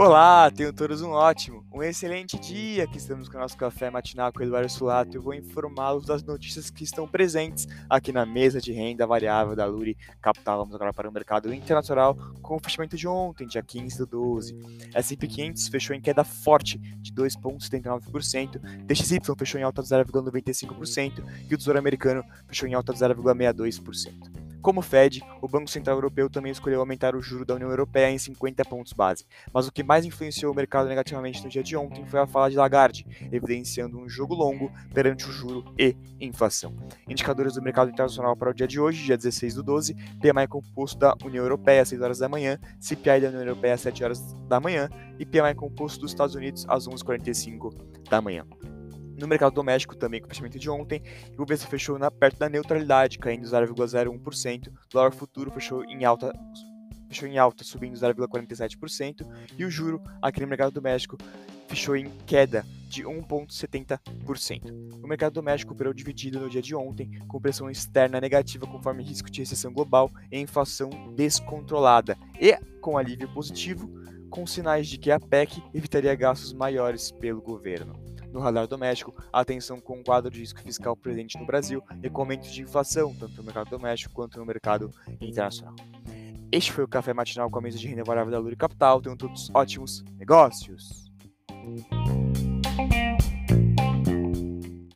Olá, tenham todos um ótimo, um excelente dia. Aqui estamos com o nosso café matinal com o Eduardo Sulato. Eu vou informá-los das notícias que estão presentes aqui na mesa de renda variável da Luri Capital. Vamos agora para o mercado internacional com o fechamento de ontem, dia 15 do 12. S&P 500 fechou em queda forte de 2,79%, DXY fechou em alta de 0,95% e o Tesouro Americano fechou em alta de 0,62%. Como Fed, o Banco Central Europeu também escolheu aumentar o juro da União Europeia em 50 pontos base. Mas o que mais influenciou o mercado negativamente no dia de ontem foi a fala de Lagarde, evidenciando um jogo longo perante o juro e inflação. Indicadores do mercado internacional para o dia de hoje, dia 16 do 12, PMI composto da União Europeia às 6 horas da manhã, CPI da União Europeia às 7 horas da manhã e PMI composto dos Estados Unidos às 11h45 da manhã. No mercado doméstico, também com o fechamento de ontem, o IBC fechou na, perto da neutralidade, caindo 0,01%. O dólar futuro fechou em alta, fechou em alta, subindo 0,47%. E o juro aqui no mercado doméstico fechou em queda de 1,70%. O mercado doméstico operou dividido no dia de ontem, com pressão externa negativa conforme risco de recessão global e inflação descontrolada, e com alívio positivo, com sinais de que a PEC evitaria gastos maiores pelo governo no radar doméstico, atenção com o quadro de risco fiscal presente no Brasil e com aumentos de inflação, tanto no mercado doméstico quanto no mercado internacional. Este foi o Café Matinal com a mesa de renda variável da Luri Capital. Tenham todos ótimos negócios!